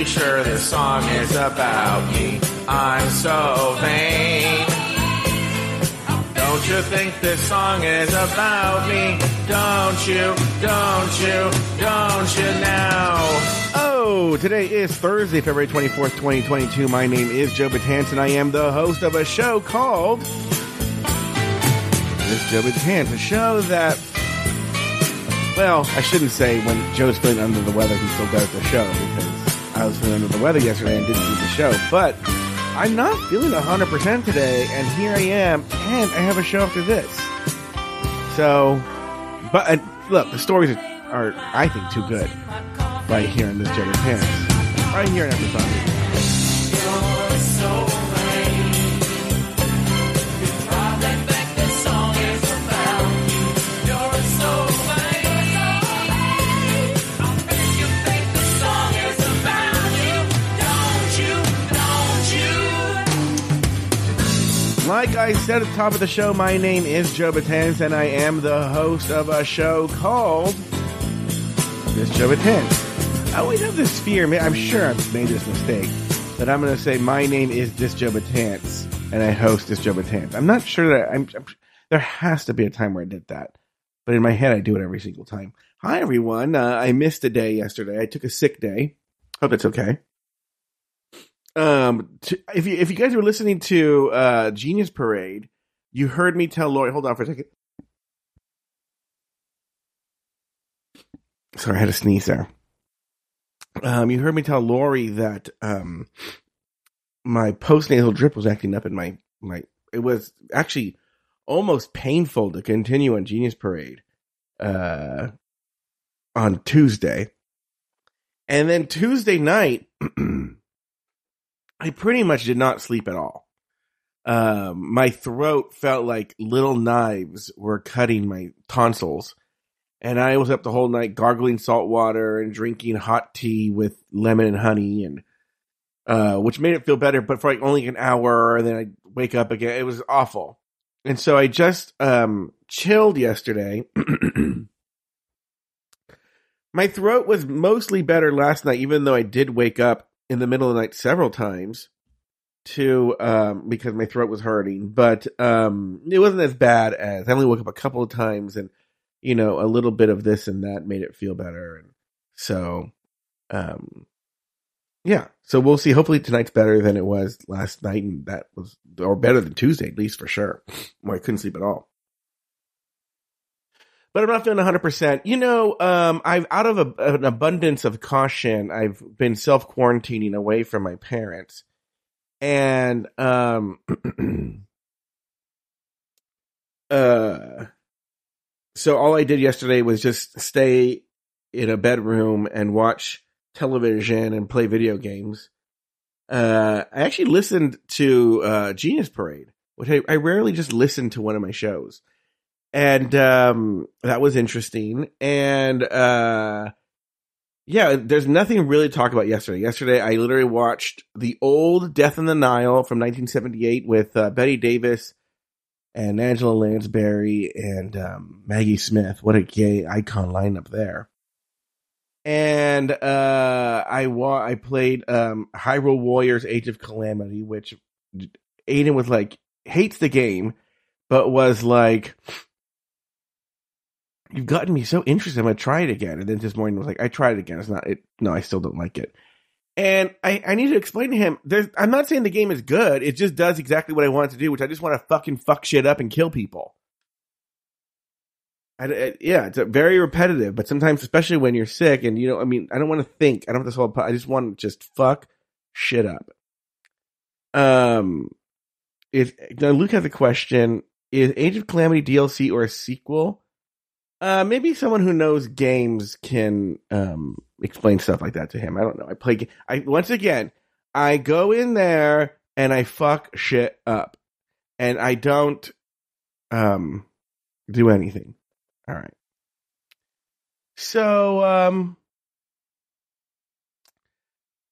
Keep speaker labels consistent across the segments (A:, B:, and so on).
A: pretty sure this song is about me. I'm so vain. Don't you think this song is about me? Don't you, don't you, don't you now?
B: Oh, today is Thursday, February 24th, 2022. My name is Joe Betance, and I am the host of a show called This Joe Betance, a show that, well, I shouldn't say when Joe's feeling under the weather, he still does the show, because I was feeling under the weather yesterday and didn't do the show, but I'm not feeling 100% today, and here I am, and I have a show after this. So, but look, the stories are, are, I think, too good right here in this Joe Betance. Right here in everybody. Like I said at the top of the show, my name is Joe Betance, and I am the host of a show called This Joe Betance. I always have this fear, I'm sure I've made this mistake, that I'm going to say my name is This Joe Betance, and I host This Joe Betance. I'm not sure that I'm, I'm. There has to be a time where I did that, but in my head, I do it every single time. Hi everyone, uh, I missed a day yesterday. I took a sick day. Hope it's okay um to, if you if you guys were listening to uh genius parade you heard me tell lori hold on for a second. Sorry i had a sneeze there. Um you heard me tell lori that um my postnasal drip was acting up in my my it was actually almost painful to continue on genius parade uh on tuesday. And then tuesday night I pretty much did not sleep at all. Um, my throat felt like little knives were cutting my tonsils. And I was up the whole night gargling salt water and drinking hot tea with lemon and honey and, uh, which made it feel better, but for like only an hour and then I wake up again. It was awful. And so I just, um, chilled yesterday. my throat was mostly better last night, even though I did wake up in the middle of the night several times to um because my throat was hurting but um it wasn't as bad as i only woke up a couple of times and you know a little bit of this and that made it feel better. And so um yeah. So we'll see. Hopefully tonight's better than it was last night and that was or better than tuesday at least for sure where i couldn't sleep at all but I'm not feeling 100%. You know, um, I've, out of a, an abundance of caution, I've been self quarantining away from my parents. And, um, uh, so all I did yesterday was just stay in a bedroom and watch television and play video games. Uh, I actually listened to, uh, Genius Parade, which I, I rarely just listen to one of my shows and um that was interesting. And uh yeah there's nothing really to talk about yesterday. Yesterday i literally watched the old death in the nile from 1978 with uh, bette davis and angela lansbury and um, maggie smith. What a gay icon lineup there. And uh i wa- i played um hyrule warriors age of calamity which aiden was like hates the game but was like you've gotten me so interested. I'm gonna try it again. And then this morning was like, I tried it again. It's not it. No, I still don't like it. And I, I need to explain to him. There's, I'm not saying the game is good. It just does exactly what I want it to do, which I just want to fucking fuck shit up and kill people. I, I, yeah, it's very repetitive, but sometimes, especially when you're sick, and you know, I mean, I don't want to think. I don't have to solve. I just want to just fuck shit up. Um, is now Luke has a question: Is Age of Calamity DLC or a sequel? Uh, maybe someone who knows games can um explain stuff like that to him. I don't know. I play. I once again, I go in there and I fuck shit up, and I don't um do anything. All right. So um,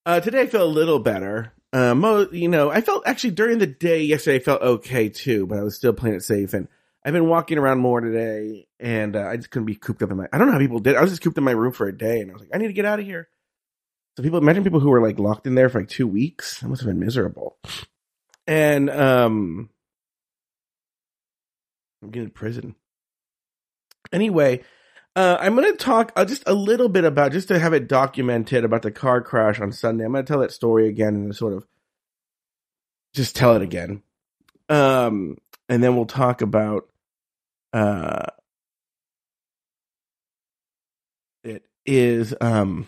B: uh, today I feel a little better. Uh, mo- you know, I felt actually during the day yesterday I felt okay too, but I was still playing it safe and I've been walking around more today, and uh, I just couldn't be cooped up in my. I don't know how people did. I was just cooped in my room for a day, and I was like, I need to get out of here. So people imagine people who were like locked in there for like two weeks. That must have been miserable. And um, I'm getting to prison. Anyway, uh, I'm going to talk uh, just a little bit about just to have it documented about the car crash on Sunday. I'm going to tell that story again and sort of just tell it again. Um, and then we'll talk about uh, it is um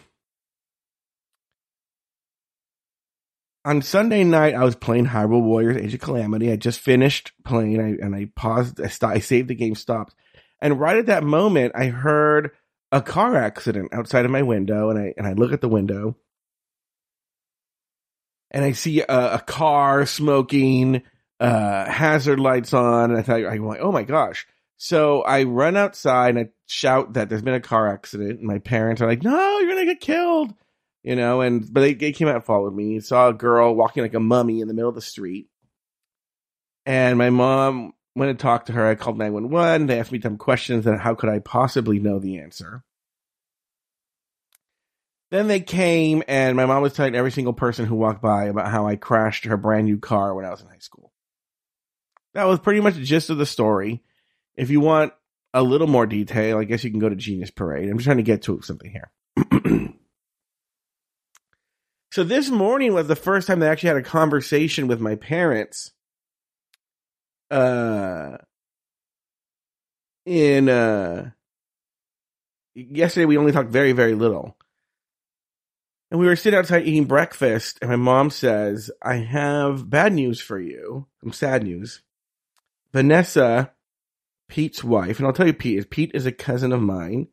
B: on Sunday night, I was playing Hyrule Warriors Age of Calamity. I just finished playing I, and I paused, I, stopped, I saved the game, stopped. And right at that moment, I heard a car accident outside of my window and I, and I look at the window and I see a, a car smoking, uh, hazard lights on. And I thought, I'm like, oh my gosh. So I run outside and I shout that there's been a car accident. And my parents are like, no, you're going to get killed you know, and but they, they came out and followed me. Saw a girl walking like a mummy in the middle of the street, and my mom went and talked to her. I called nine one one. They asked me some questions, and how could I possibly know the answer? Then they came, and my mom was telling every single person who walked by about how I crashed her brand new car when I was in high school. That was pretty much the gist of the story. If you want a little more detail, I guess you can go to Genius Parade. I'm just trying to get to something here. So this morning was the first time I actually had a conversation with my parents. Uh, in uh, yesterday we only talked very very little, and we were sitting outside eating breakfast, and my mom says, "I have bad news for you. Some sad news. Vanessa, Pete's wife, and I'll tell you, Pete is Pete is a cousin of mine,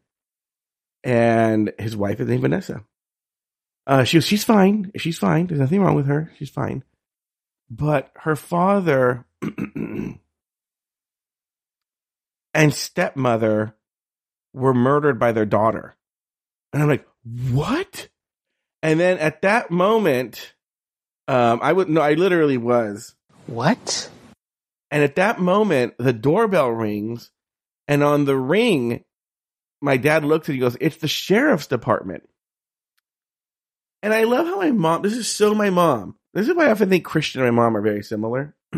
B: and his wife is named Vanessa." Uh, she she's fine. She's fine. There's nothing wrong with her. She's fine. But her father and stepmother were murdered by their daughter. And I'm like, what? And then at that moment, um, I would no, I literally was.
C: What?
B: And at that moment, the doorbell rings, and on the ring, my dad looks and he goes, "It's the sheriff's department." And I love how my mom, this is so my mom. This is why I often think Christian and my mom are very similar.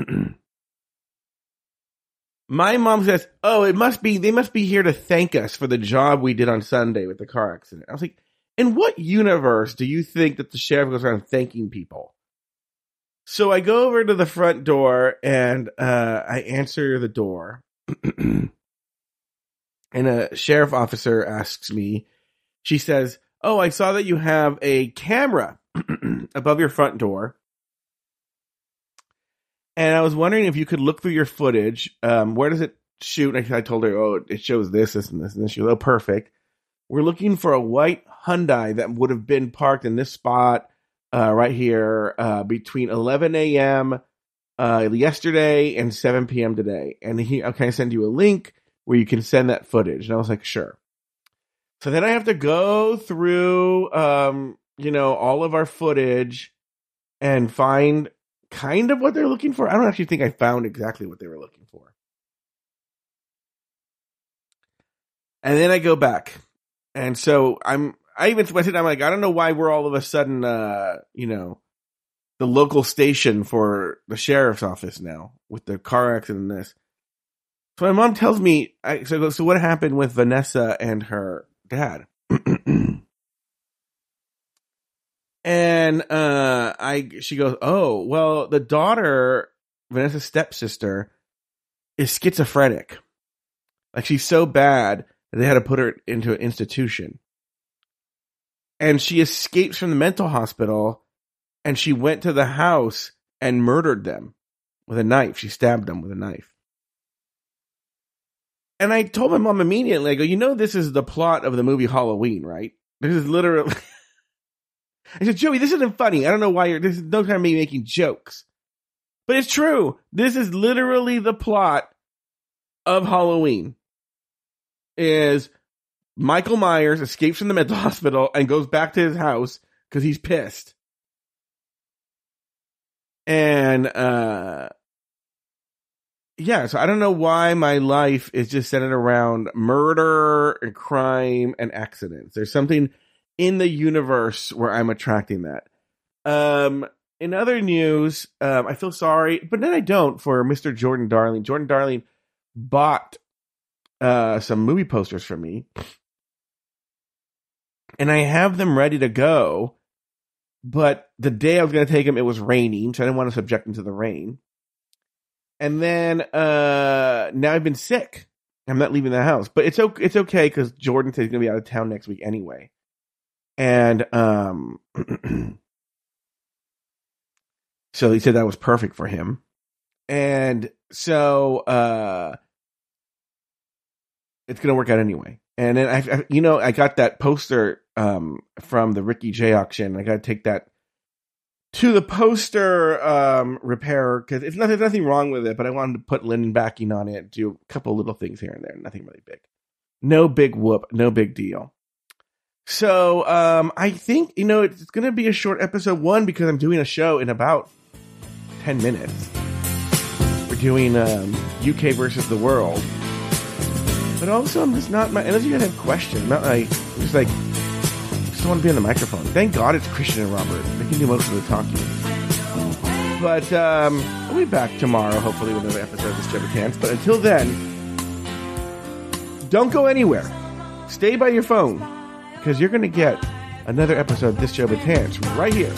B: my mom says, Oh, it must be, they must be here to thank us for the job we did on Sunday with the car accident. I was like, in what universe do you think that the sheriff goes around thanking people? So I go over to the front door and uh, I answer the door. and a sheriff officer asks me, she says, Oh, I saw that you have a camera above your front door. And I was wondering if you could look through your footage. Um, where does it shoot? I, I told her, oh, it shows this, this, and this, and. She goes, oh, perfect. We're looking for a white Hyundai that would have been parked in this spot uh, right here uh, between 11 a.m. Uh, yesterday and 7 p.m. today. And he, okay, I send you a link where you can send that footage. And I was like, sure. So then I have to go through, um, you know, all of our footage and find kind of what they're looking for. I don't actually think I found exactly what they were looking for. And then I go back. And so I'm, I even went I'm like, I don't know why we're all of a sudden, uh, you know, the local station for the sheriff's office now with the car accident and this. So my mom tells me, I, so, so what happened with Vanessa and her dad. and uh I she goes, "Oh, well, the daughter, Vanessa's stepsister, is schizophrenic. Like she's so bad that they had to put her into an institution. And she escapes from the mental hospital and she went to the house and murdered them with a knife. She stabbed them with a knife. And I told my mom immediately, I go, you know, this is the plot of the movie Halloween, right? This is literally. I said, Joey, this isn't funny. I don't know why you're. This is no time me making jokes, but it's true. This is literally the plot of Halloween. Is Michael Myers escapes from the mental hospital and goes back to his house because he's pissed, and uh, yeah, so I don't know why my life is just centered around murder and crime and accidents. There's something in the universe where I'm attracting that. Um, in other news, um, I feel sorry, but then I don't for Mr. Jordan Darling. Jordan Darling bought uh, some movie posters for me, and I have them ready to go. But the day I was going to take them, it was raining, so I didn't want to subject them to the rain. And then uh, now I've been sick. I'm not leaving the house, but it's okay. It's okay because Jordan said he's going to be out of town next week anyway, and um. So he said that was perfect for him. And so uh it's going to work out anyway. And then I, I, you know, I got that poster um from the Ricky J auction. I got to take that to the poster um cuz it's nothing nothing wrong with it, but I wanted to put linen backing on it, do a couple little things here and there, nothing really big. No big whoop, no big deal. So um I think you know it's going to be a short episode one because I'm doing a show in about 10 minutes. We're doing um, UK versus the world. But also, I'm just not, my, unless you guys have questions, not like, I'm just like, want to be on the microphone. Thank God it's Christian and Robert. They can do most of the talking. But um, I'll be back tomorrow, hopefully, with another episode of this Chance. But until then, don't go anywhere. Stay by your phone because you're going to get another episode of this Chance right here